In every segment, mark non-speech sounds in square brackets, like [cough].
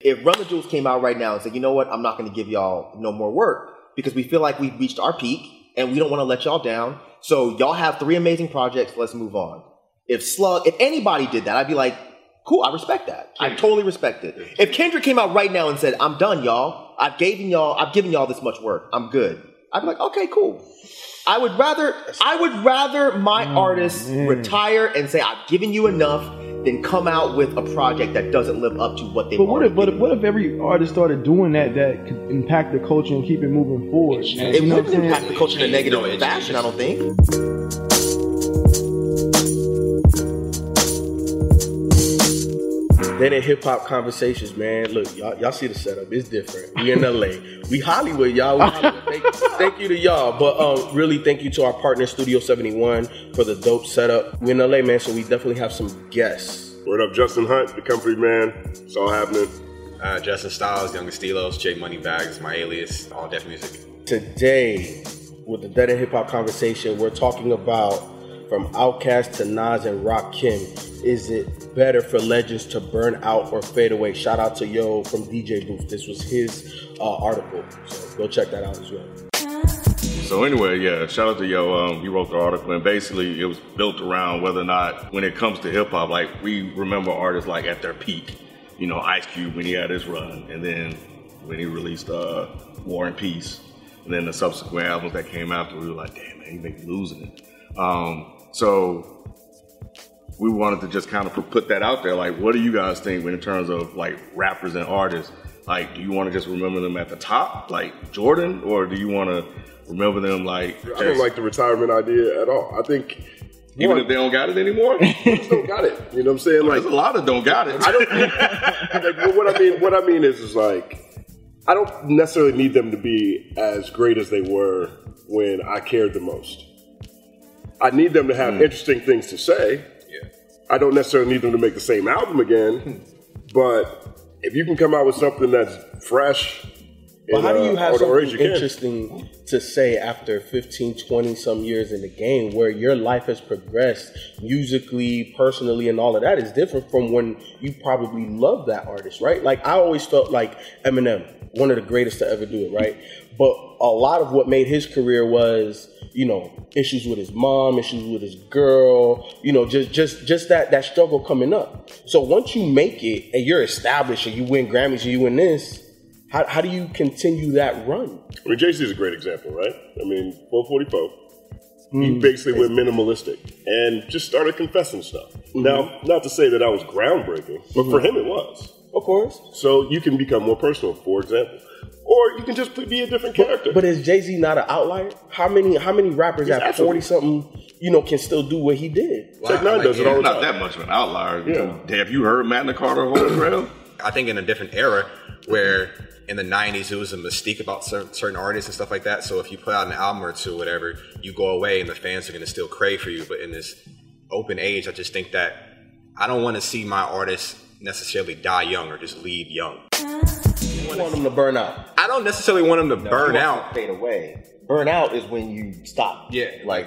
If Run the Jewels came out right now and said, you know what, I'm not going to give y'all no more work because we feel like we've reached our peak and we don't want to let y'all down. So y'all have three amazing projects. Let's move on. If Slug, if anybody did that, I'd be like, cool, I respect that. I totally respect it. If Kendrick came out right now and said, I'm done, y'all. I've given y'all, I've given y'all this much work. I'm good. I'd be like, okay, cool. I would rather, I would rather my oh, artists retire and say, I've given you enough than come out with a project that doesn't live up to what they But what want. if, but what if every artist started doing that that could impact the culture and keep it moving forward? man? It You know what wouldn't impact the culture in a negative fashion, I don't think. Then in hip hop conversations, man. Look, y'all, y'all see the setup. It's different. We in LA. We Hollywood, y'all. We Hollywood. [laughs] Thank, thank you to y'all. But um, really, thank you to our partner Studio 71 for the dope setup. We in LA, man, so we definitely have some guests. Word up, Justin Hunt, the company man. It's all happening. Uh, Justin Styles, Young Estilos, Jake Moneybags, my alias, All Def Music. Today, with the Dead End Hip Hop conversation, we're talking about from Outkast to Nas and Rakim. Is it better for legends to burn out or fade away? Shout out to Yoh from DJ Booth. This was his uh, article, so go check that out as well. So anyway, yeah, shout out to Yoh. Um, he wrote the article, and basically it was built around whether or not, when it comes to hip hop, like we remember artists like at their peak. You know, Ice Cube when he had his run, and then when he released uh, War and Peace, and then the subsequent albums that came after, we were like, damn man, he may be losing it. Um, so we wanted to just kind of put that out there. Like, what do you guys think in terms of like rappers and artists? Like, do you want to just remember them at the top, like Jordan, or do you want to remember them like? I don't like the retirement idea at all. I think even if they don't got it anymore. [laughs] don't got it. You know what I'm saying? Like There's a lot of don't got it. I don't. [laughs] like, what I mean, what I mean is, is like, I don't necessarily need them to be as great as they were when I cared the most. I need them to have interesting things to say. Yeah. I don't necessarily need them to make the same album again, but if you can come out with something that's fresh, But how do uh, you have or the range something interesting to say after 15, 20 some years in the game where your life has progressed musically, personally, and all of that is different from when you probably loved that artist, right? Like I always felt like Eminem, one of the greatest to ever do it, right? But a lot of what made his career was, you know, issues with his mom, issues with his girl, you know, just just just that that struggle coming up. So once you make it and you're established and you win Grammys and you win this, how, how do you continue that run? I mean, Jay Z is a great example, right? I mean, 444. He mm. basically went minimalistic and just started confessing stuff. Mm-hmm. Now, not to say that I was groundbreaking, but for mm-hmm. him it was. Of course. So you can become more personal, for example, or you can just be a different character. But is Jay Z not an outlier? How many how many rappers He's at forty something you know can still do what he did? Tech N9ne does it all the not that much of an outlier. Yeah. Have you heard Magna Carta Holy Grail? I think in a different era where in the 90s it was a mystique about certain, certain artists and stuff like that. So if you put out an album or two, whatever, you go away and the fans are going to still crave for you. But in this open age, I just think that I don't want to see my artists necessarily die young or just leave young. You want them to burn out. I don't necessarily want them to burn out. to Fade away. Burn out is when you stop. Yeah. Like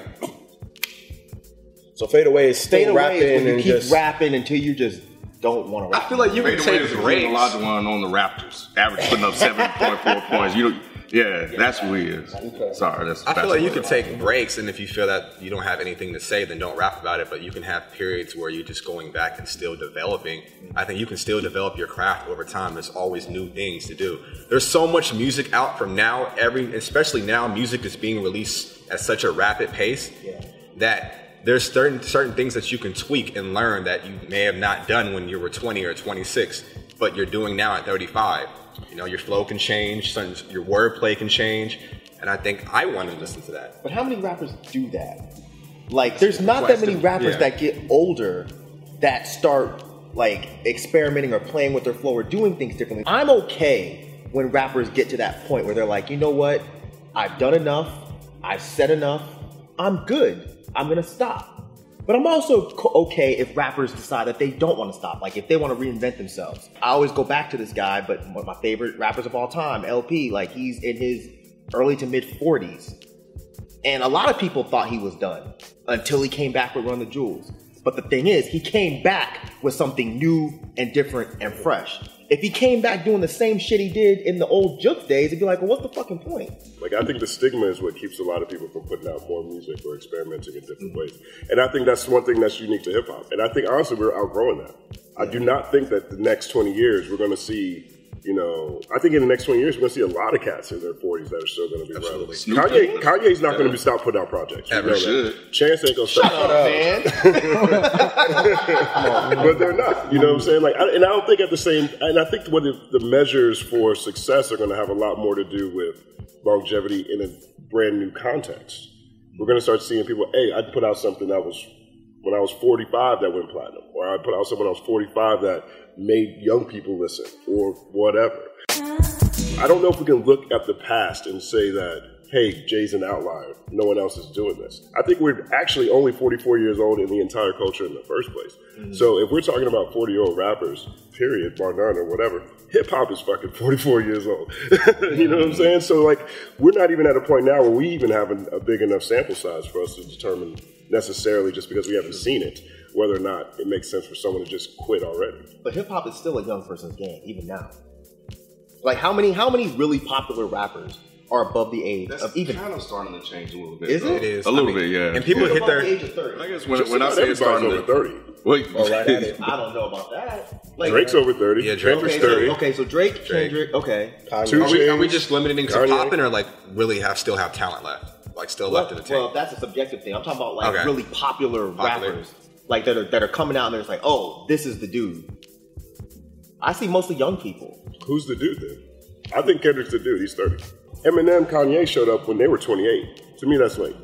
So fade away is fade still away rapping is when you and keep just rapping until you just don't want to Rap. I feel like you can Fade away take is the breaks. Olajuwon on the Raptors, average putting up seven point four points. You, don't- yeah, that's who he is. Sorry, that's. I feel that's like you what- could take breaks, and if you feel that you don't have anything to say, then don't rap about it. But you can have periods where you're just going back and still developing. I think you can still develop your craft over time. There's always new things to do. There's so much music out from now. Every, especially now, music is being released at such a rapid pace that there's certain certain things that you can tweak and learn that you may have not done when you were 20 or 26, but you're doing now at 35. You know, your flow can change, your wordplay can change, and I think I want to listen to that. But how many rappers do that? Like, there's not that many rappers Yeah. that get older that start like experimenting or playing with their flow or doing things differently. I'm okay when rappers get to that point where they're like, you know what? I've done enough. I've said enough. I'm good. I'm gonna stop. But I'm also okay if rappers decide that they don't want to stop, like if they want to reinvent themselves. I always go back to this guy, but one of my favorite rappers of all time, El-P, like he's in his early to mid 40s. And a lot of people thought he was done until he came back with Run the Jewels. But the thing is, he came back with something new and different and fresh. If he came back doing the same shit he did in the old Jux days, it'd be like, well, what's the fucking point? Like I think the stigma is what keeps a lot of people from putting out more music or experimenting in different ways. And I think that's one thing that's unique to hip hop. And I think honestly we're outgrowing that. I do not think that the next 20 years we're going to see, you know, I think in the next 20 years we're going to see a lot of cats in their 40s that are still going to be Absolutely. relevant. Kanye, Kanye's not going to be stop putting out projects. We Ever know that. Chance ain't going to stop. man. [laughs] but they're not. You know what I'm saying? Like, I, and I don't think at the same. And I think what the, the measures for success are going to have a lot more to do with longevity in a brand new context. We're going to start seeing people. Hey, I put out something that was when I was 45 that went platinum, or I put out something when I was 45 that made young people listen, or whatever. I don't know if we can look at the past and say that, hey, Jay's an outlier. No one else is doing this. I think we're actually only 44 years old in the entire culture in the first place. Mm. So if we're talking about 40 year old rappers, period, bar none or whatever, hip hop is fucking [laughs] 44 years old. [laughs] you know what I'm saying? So like, we're not even at a point now where we even have a, a big enough sample size for us to determine necessarily just because we haven't seen it whether or not it makes sense for someone to just quit already. But hip hop is still a young person's game, even now. Like how many how many really popular rappers are above the age That's of even kind of starting to change a little bit. Is though. it? It is A little I mean, bit, yeah. And people Who's hit their the age of 30? I guess when, Just when I say it's everybody's starting over to 30. wait, [laughs] Oh, right at it. I don't know about that. Like, Drake's over 30. Yeah, Drake. Kendrick's okay, 30. so, okay, so Drake, Drake. Kendrick, okay. Kanye. Two Are we, are we just limiting to Kanye. popping or like really have still have talent left? Like still left in the tank? Well, that's a subjective thing. I'm talking about like Okay. really popular, Popular. rappers, like that are that are coming out and they're just like, oh, this is the dude. I see mostly young people. Who's the dude then? I think Kendrick's the dude. He's 30. Eminem, Kanye showed up when they were 28. To me, that's late.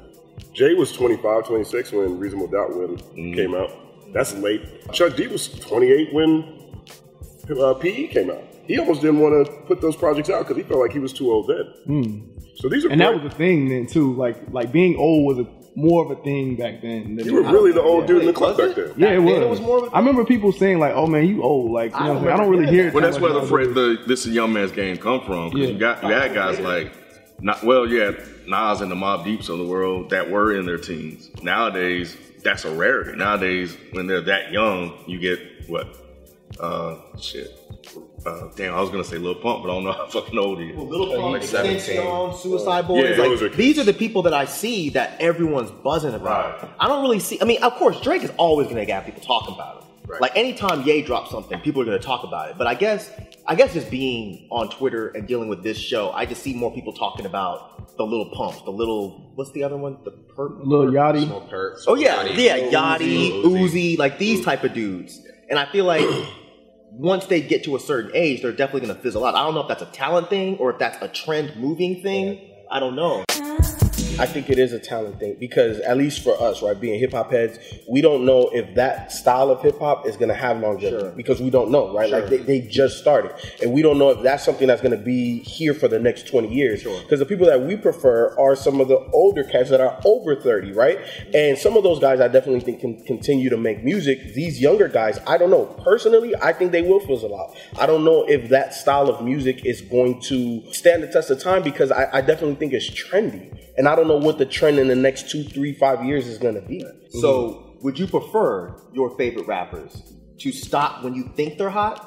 Jay was 25, 26 when Reasonable Doubt when came out. That's late. Chuck D was 28 when uh, PE came out. He almost didn't want to put those projects out because he felt like he was too old then. So these are And that was the thing then too. Like like being old was a, more of a thing back then. than you were now. really the old dude in the Wait, club back it? then. Yeah, it was. then it was more of a I remember people saying like, "Oh man, you old." Like, you I know, what I'm saying? I don't really hear. it Well, that's where the, nowadays. fra- the this is a young man's game come from. 'cause Yeah. you got you had guys like, not well, yeah, Nas and the Mob Deeps of the world that were in their teens. Nowadays, that's a rarity. Nowadays, when they're that young, you get what? Uh, shit. Uh, damn, I was gonna say Lil Pump, but I don't know how [laughs] fucking old he is. Little Pump, Like 17. XXXTentacion, Suicide Boys. Yeah, like, are- these are the people that I see that everyone's buzzing about. Right. I don't really see. I mean, of course, Drake is always going to have people talking about him. Right. Like anytime Ye drops something, people are going to talk about it. But I guess, I guess just being on Twitter and dealing with this show, I just see more people talking about the little pump, the little what's the other one? The perp. Lil Yachty. Small perks, Oh yeah, Yachty. yeah, Yachty, Uzi. Uzi, like these type of dudes. And I feel like once they get to a certain age, they're definitely going to fizzle out. I don't know if that's a talent thing or if that's a trend moving thing. I don't know. I think it is a talent thing because at least for us, right, being hip hop heads, we don't know if that style of hip hop is going to have longevity Sure. because we don't know, right? Like they, they just started, and we don't know if that's something that's going to be here for the next twenty years. Because the people that we prefer are some of the older cats that are over thirty, right? And some of those guys, I definitely think can continue to make music. These younger guys, I don't know. Personally, I think they will fizzle out. I don't know if that style of music is going to stand the test of time because I, I definitely think it's trendy. And I don't know what the trend in the next two, three, five years is going to be. So, would you prefer your favorite rappers to stop when you think they're hot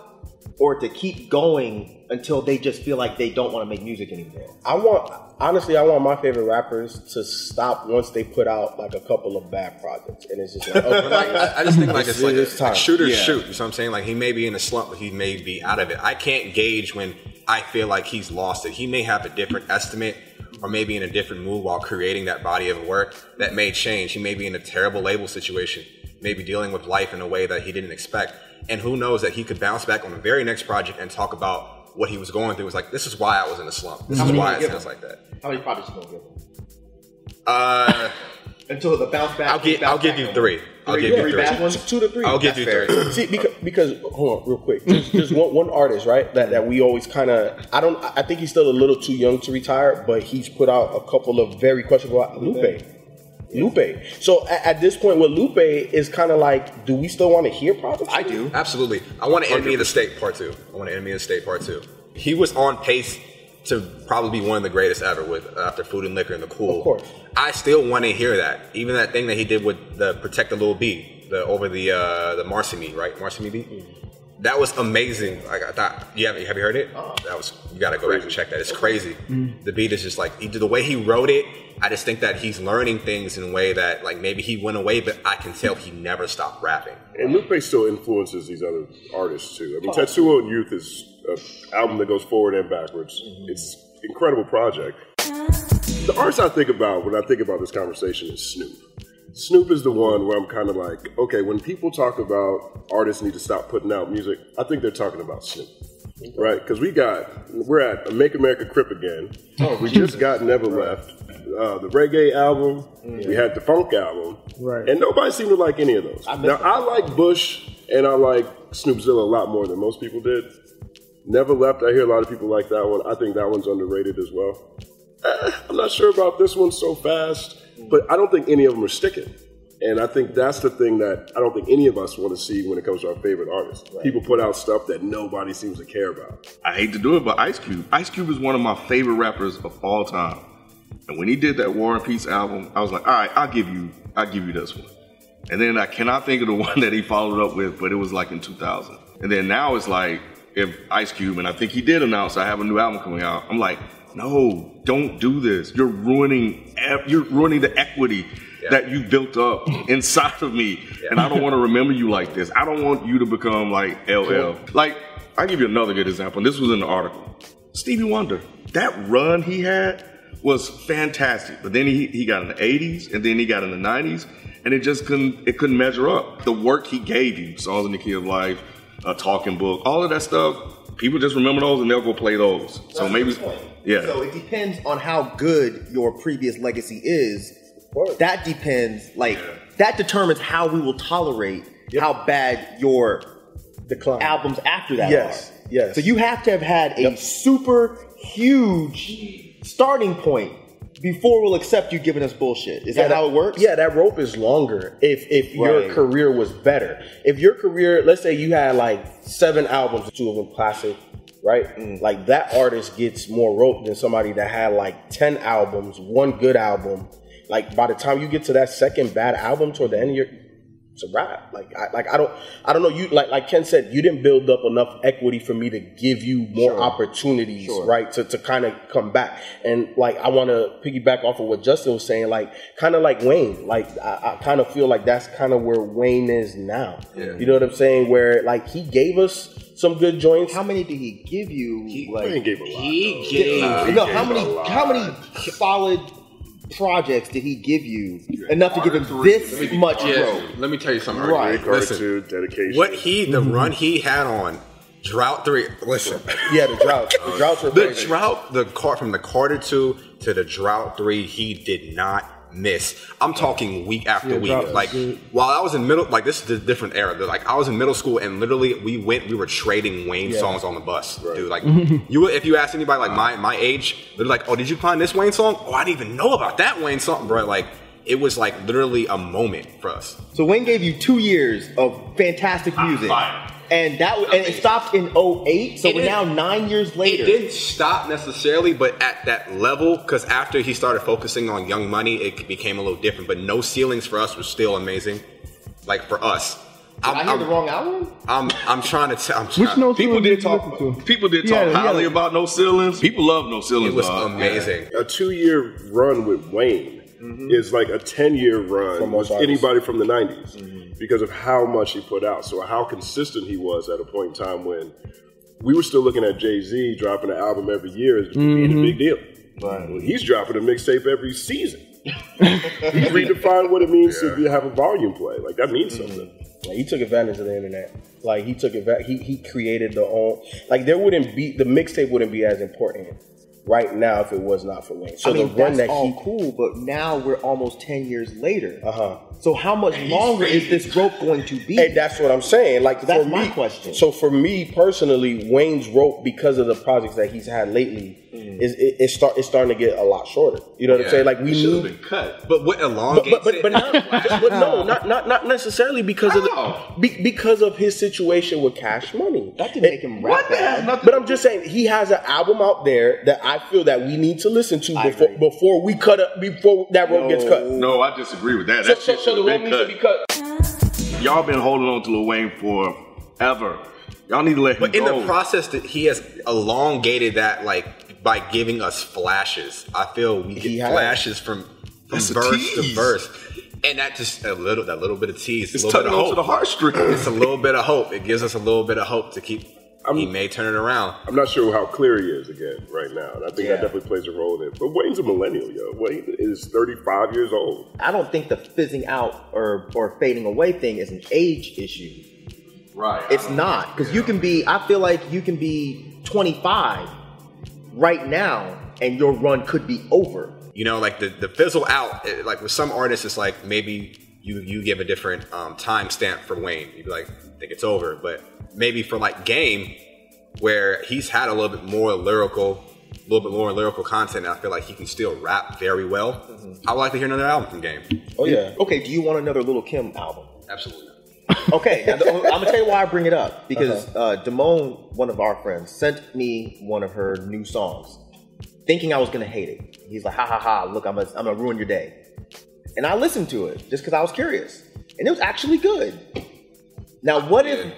or to keep going until they just feel like they don't want to make music anymore? I want, honestly, I want my favorite rappers to stop once they put out like a couple of bad projects. And it's just like, [laughs] okay, Like, I, I just think like it's like, It's a, like time. shooters Yeah. shoot. You know what I'm saying? Like he may be in a slump, but he may be out of it. I can't gauge when I feel like he's lost it. He may have a different estimate or maybe in a different mood while creating that body of work that may change. He may be in a terrible label situation, maybe dealing with life in a way that he didn't expect. And who knows that he could bounce back on the very next project and talk about what he was going through. It was like, this is why I was in a slump. This How is why it sounds him? like that. How many projects you gonna give them? Uh, [laughs] Until the bounce back. I'll give I'll give you three. I'll Three- give you three bad ones? Two, to three. I'll give you fair. three. [clears throat] See, because, because hold on, real quick. Just, just one, one artist, right? That that we always kind of. I don't. I think he's still a little too young to retire, but he's put out a couple of very questionable. Lupe. Lupe. So at, at this point with Lupe is kind of like, do we still want to hear projects? I do. Absolutely. I want an enemy of the state part two. I want an enemy of the state part two. He was on pace to probably be one of the greatest ever with uh, after Food and Liquor and the Cool. Of course. I still want to hear that. Even that thing that he did with the Protect the Little Bee, the over the uh the Marcy right? Marcy beat. Mm-hmm. That was amazing. Like I thought, you have have you heard it? Uh-uh. That was you got to go back and check that. It's crazy. Mm-hmm. The beat is just like he, the way he wrote it. I just think that he's learning things in a way that like maybe he went away, but I can tell he never stopped rapping. And Lupe still influences these other artists too. I mean, oh. Tetsuo and Youth is an album that goes forward and backwards. It's an incredible project. The artist I think about when I think about this conversation is Snoop. Snoop is the one where I'm kind of like, okay, when people talk about artists need to stop putting out music, I think they're talking about Snoop. Right? Because we got, we're at Make America Crip again. we just got Never Left, uh, the reggae album, we had the funk album, Right. and nobody seemed to like any of those. I now, I like Bush and I like Snoopzilla a lot more than most people did. Never Left, I hear a lot of people like that one. I think that one's underrated as well. Eh, I'm not sure about this one so fast, but I don't think any of them are sticking. And I think that's the thing that I don't think any of us want to see when it comes to our favorite artists. People put out stuff that nobody seems to care about. I hate to do it, but Ice Cube. Ice Cube is one of my favorite rappers of all time. And when he did that War and Peace album, I was like, all right, I'll give you, I'll give you this one. And then I cannot think of the [laughs] one that he followed up with, but it was like in 2000. And then now it's like, if Ice Cube, and I think he did announce I have a new album coming out. I'm like, no, don't do this. You're ruining, you're ruining the equity that you built up [laughs] inside of me, and I don't want to remember you like this. I don't want you to become like LL. Like, I'll give you another good example. And this was in the article. Stevie Wonder, that run he had was fantastic. But then he, he got in the 80s, and then he got in the 90s, and it just couldn't it couldn't measure up. The work he gave you, Songs in the Key of Life, a talking book, all of that stuff. People just remember those and they'll go play those. So maybe, yeah. So it depends on how good your previous legacy is. That depends, like that determines how we will tolerate how bad your Decline. albums after that Yes, are. yes. So you have to have had a Yep. super huge starting point before we'll accept you giving us bullshit. Is that, how it works? Yeah, that rope is longer if if Right. your career was better. If your career, let's say you had like seven albums, two of them classic, right? Mm. Like that artist gets more rope than somebody that had like ten albums, one good album. Like by the time you get to that second bad album toward the end of your it's a wrap. Like I like I don't I don't know you like like Ken said you didn't build up enough equity for me to give you more Sure. opportunities Sure. right to, to kind of come back and like I want to piggyback off of what Justin was saying like kind of like Wayne like I, I kind of feel like that's kind of where Wayne is now you know what I'm saying where like he gave us some good joints How many did he give you? like, Wayne gave a lot. He though. gave- He no, gave how a many? lot. How many solid projects did he give you enough to give him this much Yeah, growth? let me tell you something. Right. Right. Listen, Gratitude, dedication. what he, the mm-hmm. run he had on Drought Three. Listen, [laughs] yeah the drought, the droughts were the crazy. drought, the car from the Carter Two to the Drought Three, he did not miss. I'm talking week after Yeah, week. Like good. while I was in middle, like this is a different era. Like I was in middle school and literally we went, we were trading Wayne songs on the bus, dude. Like [laughs] you, if you ask anybody like my my age, they're like, "Oh, did you find this Wayne song? Oh, I didn't even know about that Wayne song, bro." Like it was like literally a moment for us. So Wayne gave you two years of fantastic music, and that and it stopped in 08, So It we're didn't- now nine years later. It didn't stop necessarily, but at that level, because after he started focusing on Young Money, it became a little different. But No Ceilings for us was still amazing. Like for us, I'm, I hear I'm, the wrong album. I'm, I'm trying to tell. I'm Which trying, no People did did talk. to? People did talk yeah. highly about no ceilings. People love no ceilings. It was dog. amazing. a two-year run with Wayne Mm-hmm. is like a ten-year run For most with anybody from the '90s mm-hmm. because of how much he put out. So how consistent he was at a point in time when we were still looking at Jay Z dropping an album every year as being a big mm-hmm. deal. Well, he's dropping a mixtape every season. [laughs] he's redefined what it means to have a volume play. Like that means something. Like, he took advantage of the internet. Like he took advantage. He he created the own. Like there wouldn't be the mixtape wouldn't be as important right now if it was not for Wayne. So I mean, the one that's that all he cool, but now we're almost ten years later. uh huh So how much longer is this rope going to be? And that's what I'm saying. Like That's for my me, question. So for me personally, Wayne's rope because of the projects that he's had lately. Is it, it's start it's starting to get a lot shorter. You know what I'm saying? Like we should have need been cut. But what but elongates but but, it? but, not, but no, [laughs] not not not necessarily because of How? the, be, because of his situation with Cash Money. that didn't make him rap bad. But I'm just saying he has an album out there that I feel that we need to listen to I before agree. before we cut up before that rope gets cut. No, I disagree with that. So, That so, so the should rope needs to be cut. Y'all been holding on to Lil Wayne forever. Y'all need to let him But in the process, that he has elongated that like by giving us flashes. I feel we get has. flashes from from verse to tease. verse, and that just a little that little bit of tease, it's a little bit tugging of onto the hope. heartstrings. It's a little bit of hope. It gives us a little bit of hope to keep. he may turn it around. I'm not sure how clear he is again right now. And I think Yeah. that definitely plays a role in it. But Wayne's a millennial, yo. Wayne is 35 years old. I don't think the fizzing out or or fading away thing is an age issue. right. It's not because you can be. I feel like you can be 25 right now, and your run could be over. You know, like the the fizzle out. it- Like with some artists, it's like maybe you you give a different um, time stamp for Wayne. You'd be like, I think it's over. But maybe for like Game, where he's had a little bit more lyrical, a little bit more lyrical content, and I feel like he can still rap very well. I would like to hear another album from Game. Oh yeah. Okay, do you want another Little Kim album? Absolutely. Okay, now, I'm gonna tell you why I bring it up because uh, Damone, one of our friends, sent me one of her new songs, thinking I was gonna hate it. He's like, "Ha ha ha! Look, I'm gonna, I'm gonna ruin your day," and I listened to it just because I was curious, and it was actually good. Now, what if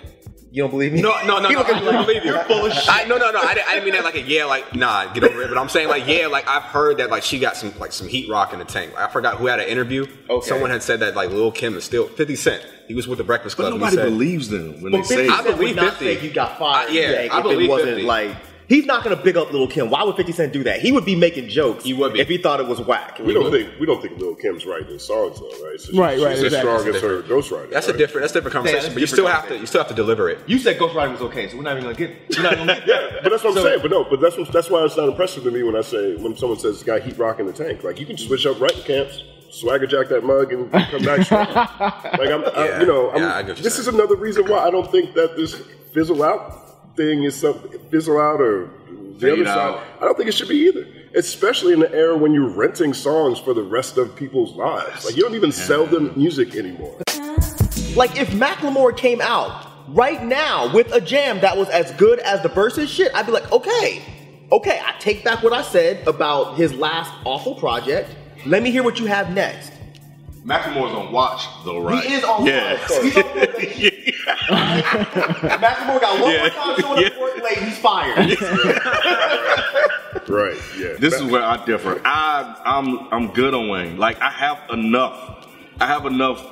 you don't believe me? No, no, no, [laughs] no. I believe you. You're full of shit. I, no, no, no. I, didn't- I didn't mean that like a yeah, like nah, get over it. But I'm saying like yeah, like I've heard that like she got some like some heat rock in the tank. I forgot who had an interview. Okay. Someone had said that like Lil Kim is still 50 Cent. He was with the Breakfast Club. and nobody he said, believes them when But they say 50 it. I Cent would believe not 50. say he got fired. Uh, yeah, I if believe it wasn't 50. like he's not gonna big up Little Kim. Why would 50 Cent do that? He would be making jokes. He would be. if he thought it was whack. We don't think we don't think Lil Kim's writing his songs though, right? So Right, she's right, as exactly. strong as her ghostwriter. That's a different. That's a different conversation. that's but you still have to. You still have to deliver it. You said ghostwriting was okay, so we're not even gonna get. We're not gonna [laughs] Yeah, but that's what I'm saying. But no, but that's what, that's why it's not impressive to me when I say when someone says "guy heat rock in the tank." Like you can switch up writing camps, swagger jack that mug, and come back [laughs] strong. like I'm, I, you know, I'm, yeah, I get what this is another reason why I don't think that this fizzle out thing is something fizzle out or the Fade other out. side. I don't think it should be either. Especially in the era when you're renting songs for the rest of people's lives. Like you don't even sell them music anymore. Like if Macklemore came out right now with a jam that was as good as the verses shit, I'd be like, okay, okay, I take back what I said about his last awful project. Let me hear what you have next. Macklemore's on watch though, right? He is on yeah. watch, so he's on. Macklemore got one Yeah. more time showing Yeah. up for late, he's fired. Right? Yeah. This is where I differ. I I'm I'm good on Wayne. Like I have enough. I have enough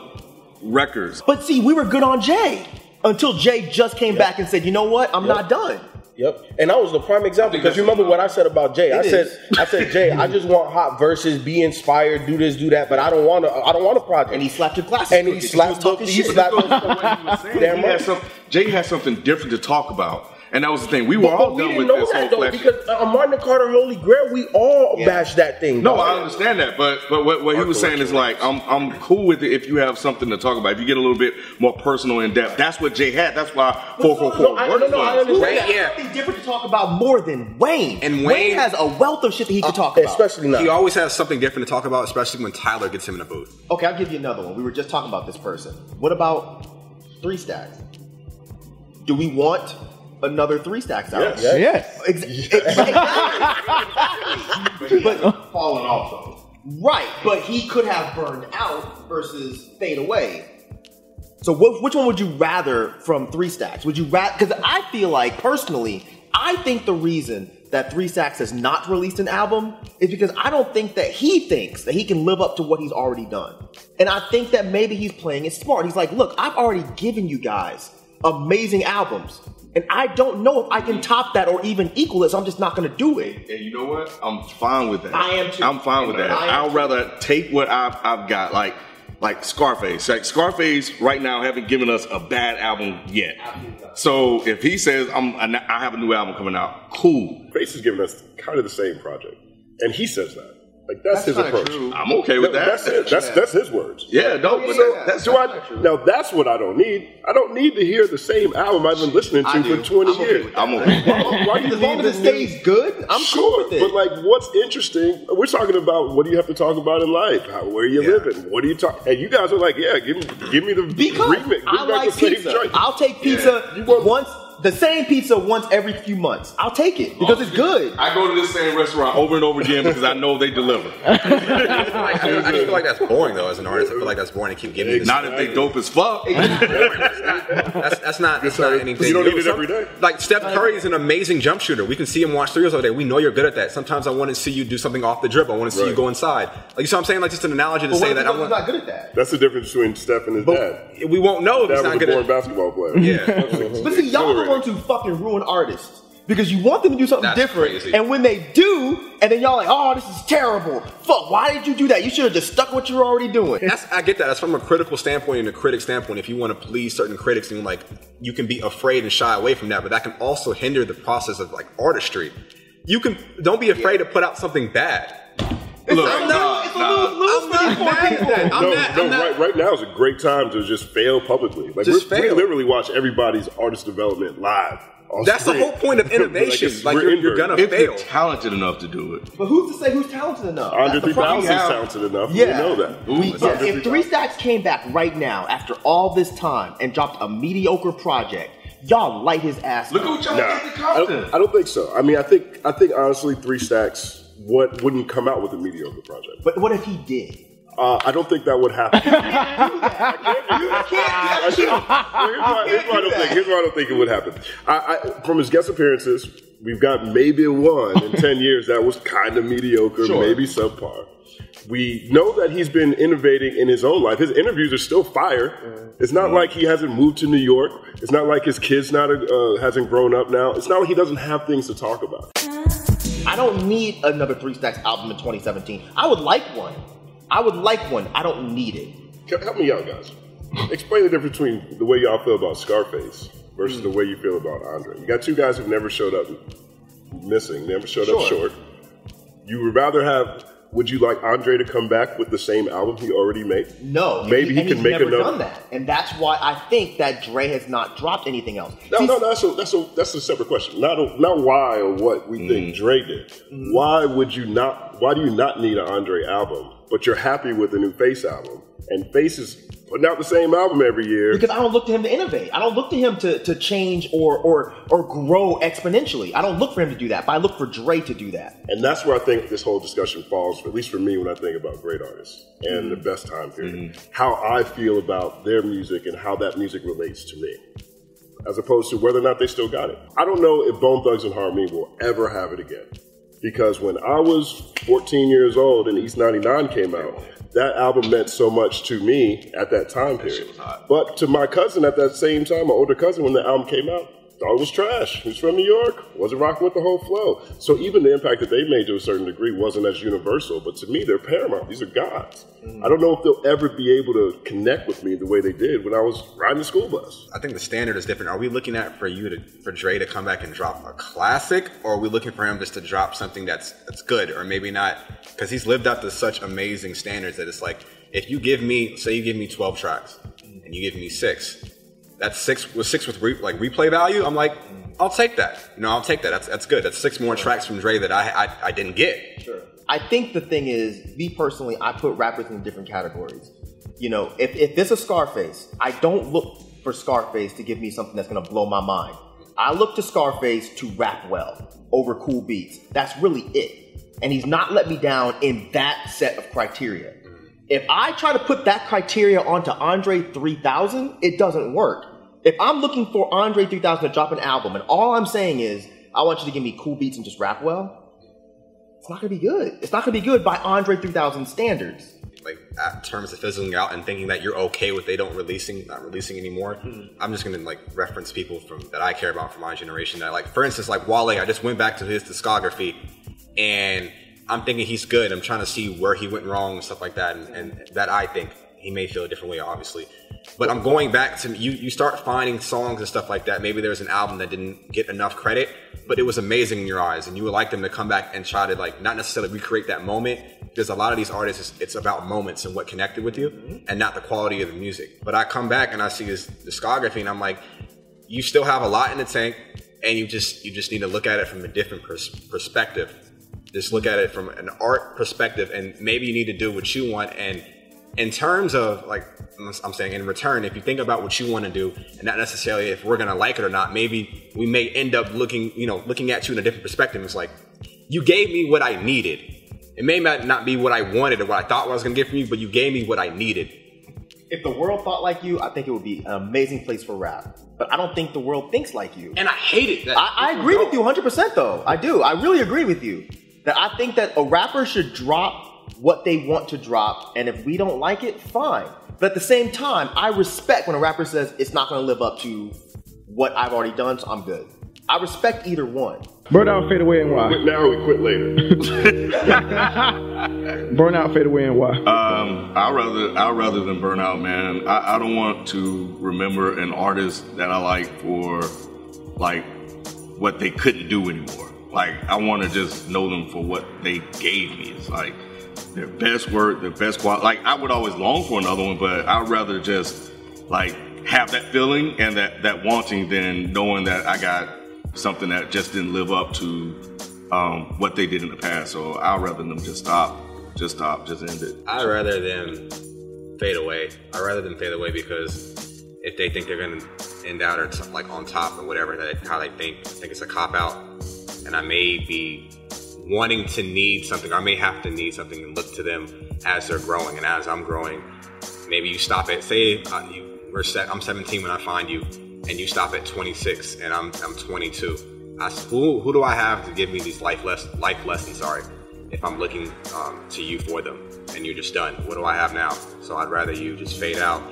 records. but see, we were good on Jay until Jay just came back and said, you know what, I'm not done. Yep. And that was the prime example because you remember what I said about Jay. I It said is. I said Jay, I just want hot verses, be inspired, do this, do that, but I don't want to I don't want a project. And he slapped your glasses. and he crooked. slapped was talking he shit. slapped [laughs] Damn Damn he had right. some, Jay had something different to talk about, and that was the thing. We were But, all but we done didn't with know this that whole though flash. because uh, Magna Carta Holy Grail, we all bashed that thing. No, dog. I understand that, but but what, what he was saying is like I'm I'm cool with it if you have something to talk about. If you get a little bit more personal in depth, that's what Jay had. That's why four four four. four No, four I- worked no, no, for I us. understand. Wayne, There's yeah. something different to talk about more than Wayne. And Wayne- has a wealth of shit that he could talk about. especially now. He always has something different to talk about, especially when Tyler gets him in a booth. Okay, I'll give you another one. We were just talking about this person. What about three stacks? Do we want another three stacks out? Yes. Yes. Ex- exactly. [laughs] but falling off though. right, but he could have burned out versus fade away. So, wh- which one would you rather from three stacks? Would you rather? Because I feel like personally, I think the reason that Three Stacks has not released an album is because I don't think that he thinks that he can live up to what he's already done. And I think that maybe he's playing it smart. He's like, look, I've already given you guys amazing albums. And I don't know if I can top that or even equal it, so I'm just not gonna do it. And you know what? I'm fine with that. I am too. I'm fine with that. I am I'll rather take what I've, I've got, like like Scarface. Like Scarface, right now, haven't given us a bad album yet. So if he says I'm, I have a new album coming out, cool. Face is giving us kind of the same project, and he says that. Like that's, That's his approach. true. I'm okay with that. That's it. That's that's his words. Yeah, no, but yeah, no, that's So I, now that's what I don't need. I don't need to hear the same album I've been listening to for 20 I'm years. with that. I'm okay. Why, why you As long as it stays good, I'm sure, cool with it. but like, what's interesting? We're talking about what do you have to talk about in life? How, where you Yeah. living? What do you talk? And you guys are like, yeah, give me, give me the because remix. Bring I like pizza. I'll take pizza You want- once, the same pizza once every few months. I'll take it because it's oh, good. I go to this same restaurant over and over again because I know they deliver. [laughs] I, I feel like that's boring though. As an artist, I feel like that's boring to keep giving you this. Not if they dope as fuck. That's that's not that's not anything. You don't need it every day. Like Steph Curry is an amazing jump shooter. We can see him watch threes all day. We know you're good at that. Sometimes I want to see you do something off the drip. I want to see you go inside. Like you see what I'm saying? Like just an analogy to But say that I he's want. not good at that? That's the difference between Steph and his dad. We won't know if he's not a good at. basketball player. Yeah. [laughs] But see, y'all are the ones who fucking ruin artists. Because you want them to do something That's different, crazy. and when they do, and then y'all like, oh, this is terrible. Fuck, why did you do that? You should have just stuck what you're already doing. [laughs] That's, I get that. That's from a critical standpoint and a critic standpoint. If you want to please certain critics, and like you can be afraid and shy away from that, but that can also hinder the process of like artistry. You can don't be afraid to put out something bad. Look, I'm not, it's a nah. lose-lose I'm for not these poor mad at people. that. I'm no, not- no, I'm not- right, right now is a great time to just fail publicly. Like Just we're, we literally watch everybody's artist development live. on That's the whole point of innovation. it's- Like, you're- you're gonna If fail. you're talented enough to do it, But who's to say who's talented enough? Andre That's the problem. 3000 is talented enough. Yeah. We know that. We- Ooh, yeah, if 3000. Three Stacks came back right now after all this time and dropped a mediocre project, y'all light his ass. look up. at what y'all Nah, did to I Compton. don't, I don't think so. I mean, I think I think honestly, Three Stacks what wouldn't come out with a mediocre project. But what if he did? Uh, I don't think that would happen. [laughs] You can't. I should- here's, why, I don't think. Here's why I don't think it would happen. I, I, from his guest appearances, we've got maybe one in ten [laughs] years that was kind of mediocre, Sure. maybe subpar. We know that he's been innovating in his own life. His interviews are still fire. It's not like he hasn't moved to New York. It's not like his kid's not uh, hasn't grown up now. It's not like he doesn't have things to talk about. I don't need another Three Stacks album in 2017. I would like one. I would like one. I don't need it. Help me out, guys. Explain the difference between the way y'all feel about Scarface versus hmm. the way you feel about Andre. You got two guys who've never showed up missing, never showed up short. You would rather have. Would you like Andre to come back with the same album he already made? No, Maybe and he can he's make never another. done that, and that's why I think that Dre has not dropped anything else. No, See, no, no, that's a that's a that's a separate question. Not a, not why or what we mm. think Dre did. Mm. Why would you not? Why do you not need an Andre album, but you're happy with the new Face album? And Faces putting out the same album every year. because I don't look to him to innovate. I don't look to him to, to change or or or grow exponentially. I don't look for him to do that, but I look for Dre to do that. And that's where I think this whole discussion falls, at least for me, when I think about great artists and the mm. best time period. Mm-hmm. How I feel about their music and how that music relates to me, as opposed to whether or not they still got it. I don't know if Bone Thugs-n-Harmony will ever have it again. Because when I was 14 years old and East 99 came out, that album meant so much to me at that time period. But to my cousin at that same time, my older cousin, when the album came out, it was trash. He's from New York, wasn't rocking with the whole flow. So even the impact that they made to a certain degree wasn't as universal. But to me, they're paramount. These are gods. Mm-hmm. I don't know if they'll ever be able to connect with me the way they did when I was riding the school bus. I think the standard is different. Are we looking at for you to for Dre to come back and drop a classic, or are we looking for him just to drop something that's that's good, or maybe not? Because he's lived up to such amazing standards that it's like if you give me, say, you give me twelve tracks, mm-hmm. and you give me six, that's six with six with re, like replay value. I'm like, I'll take that. Know, I'll take that. That's that's good. That's six more tracks from Dre that I I, I didn't get. Sure. I think the thing is, me personally, I put rappers in different categories. You know, if, if it's a Scarface, I don't look for Scarface to give me something that's gonna blow my mind. I look to Scarface to rap well over cool beats. That's really it. And he's not let me down in that set of criteria. If I try to put that criteria onto Andre 3000, it doesn't work. If I'm looking for Andre 3000 to drop an album and all I'm saying is, I want you to give me cool beats and just rap well, it's not gonna be good. It's not gonna be good by Andre 3000 standards. like at terms of fizzling out and thinking that you're okay with they don't releasing not releasing anymore hmm. i'm just gonna like reference people from that i care about from my generation that like for instance like wale i just went back to his discography and i'm thinking he's good i'm trying to see where he went wrong and stuff like that and, and that i think he may feel a different way obviously but i'm going back to you you start finding songs and stuff like that maybe there's an album that didn't get enough credit but it was amazing in your eyes and you would like them to come back and try to like not necessarily recreate that moment There's a lot of these artists, it's, it's about moments and what connected with you mm-hmm. and not the quality of the music. But I come back and I see his discography and I'm like, you still have a lot in the tank and you just you just need to look at it from a different pers- perspective. Just look at it from an art perspective and maybe you need to do what you want and in terms of like I'm saying in return, if you think about what you want to do and not necessarily if we're gonna like it or not, maybe we may end up looking, you know, looking at you in a different perspective. It's like you gave me what I needed. It may not be what I wanted or what I thought I was gonna get from you, but you gave me what I needed. If the world thought like you, I think it would be an amazing place for rap. But I don't think the world thinks like you. And I hate it. That, I, I agree with you 100% though. I do. I really agree with you. That I think that a rapper should drop what they want to drop, and if we don't like it, fine. But at the same time, I respect when a rapper says it's not going to live up to what I've already done, so I'm good. I respect either one. Burnout, fade away, and why? Quit now or we quit later. [laughs] Burnout, fade away, and why? Um, I rather I rather than burn out, man. I, I don't want to remember an artist that I like for like what they couldn't do anymore. Like I want to just know them for what they gave me. It's like their best work, their best quality. Like I would always long for another one, but I'd rather just like have that feeling and that that wanting than knowing that I got something that just didn't live up to um, what they did in the past. So I'd rather them just stop, just stop, just end it. I'd rather them fade away. I'd rather them fade away because if they think they're gonna end out or something like on top or whatever, that how they think, I think it's a cop out, and I may be wanting to need something. I may have to need something and look to them as they're growing and as I'm growing. Maybe you stop at say uh, you, we're set. I'm 17 when I find you, and you stop at 26 and I'm I'm 22. I, who who do I have to give me these life less life lessons? Sorry, if I'm looking um, to you for them, and you're just done. What do I have now? So I'd rather you just fade out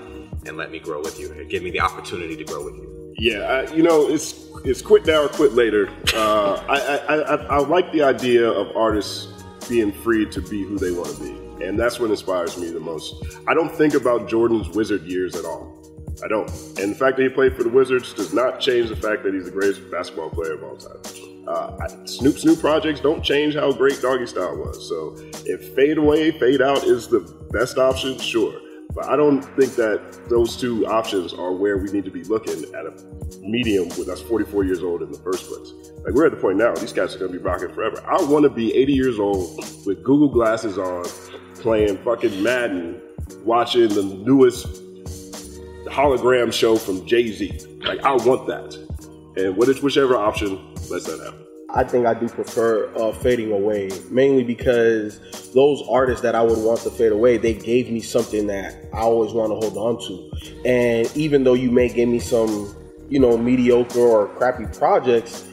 and let me grow with you, and give me the opportunity to grow with you. Yeah, I, you know, it's it's quit now or quit later. Uh, I, I, I I like the idea of artists being free to be who they want to be, and that's what inspires me the most. I don't think about Jordan's Wizard years at all. I don't. And the fact that he played for the Wizards does not change the fact that he's the greatest basketball player of all time. Uh, Snoop's new projects don't change how great Doggy Style was. So if fade away, fade out is the best option, sure. But I don't think that those two options are where we need to be looking at a medium with us 44 years old in the first place. Like we're at the point now, these guys are going to be rocking forever. I want to be 80 years old with Google glasses on, playing fucking Madden, watching the newest hologram show from Jay Z. Like I want that, and whichever option lets that happen. I think I do prefer uh, fading away, mainly because those artists that I would want to fade away, they gave me something that I always want to hold on to. And even though you may give me some, you know, mediocre or crappy projects,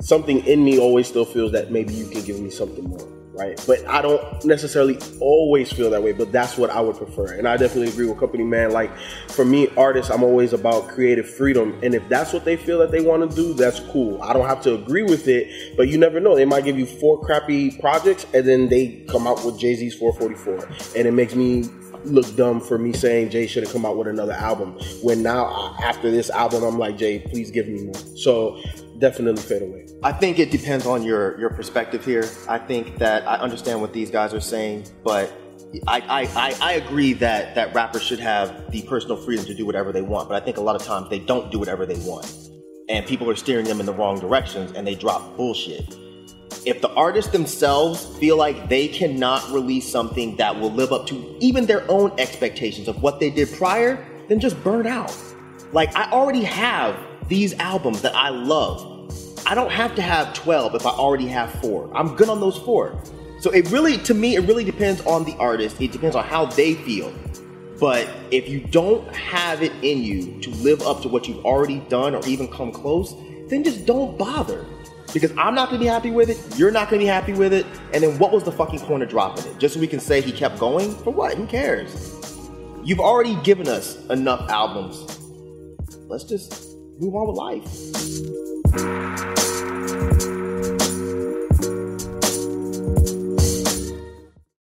something in me always still feels that maybe you can give me something more right? But I don't necessarily always feel that way, but that's what I would prefer. And I definitely agree with Company Man. Like for me, artists, I'm always about creative freedom. And if that's what they feel that they want to do, that's cool. I don't have to agree with it, but you never know. They might give you four crappy projects and then they come out with Jay Z's 444. And it makes me look dumb for me saying Jay should have come out with another album. When now after this album, I'm like Jay, please give me more. So definitely fade away. I think it depends on your your perspective here. I think that I understand what these guys are saying, but I, I, I, agree that, that rappers should have the personal freedom to do whatever they want, but I think a lot of times they don't do whatever they want. And people are steering them in the wrong directions and they drop bullshit. If the artists themselves feel like they cannot release something that will live up to even their own expectations of what they did prior, then just burn out. Like, I already have these albums that I love. I don't have to have 12 if I already have four. I'm good on those four. So it really, to me, it really depends on the artist. It depends on how they feel. But if you don't have it in you to live up to what you've already done or even come close, then just don't bother. Because I'm not gonna be happy with it, you're not gonna be happy with it, and then what was the fucking point of dropping it? Just so we can say he kept going? For what? Who cares? You've already given us enough albums. Let's just move on with life. Música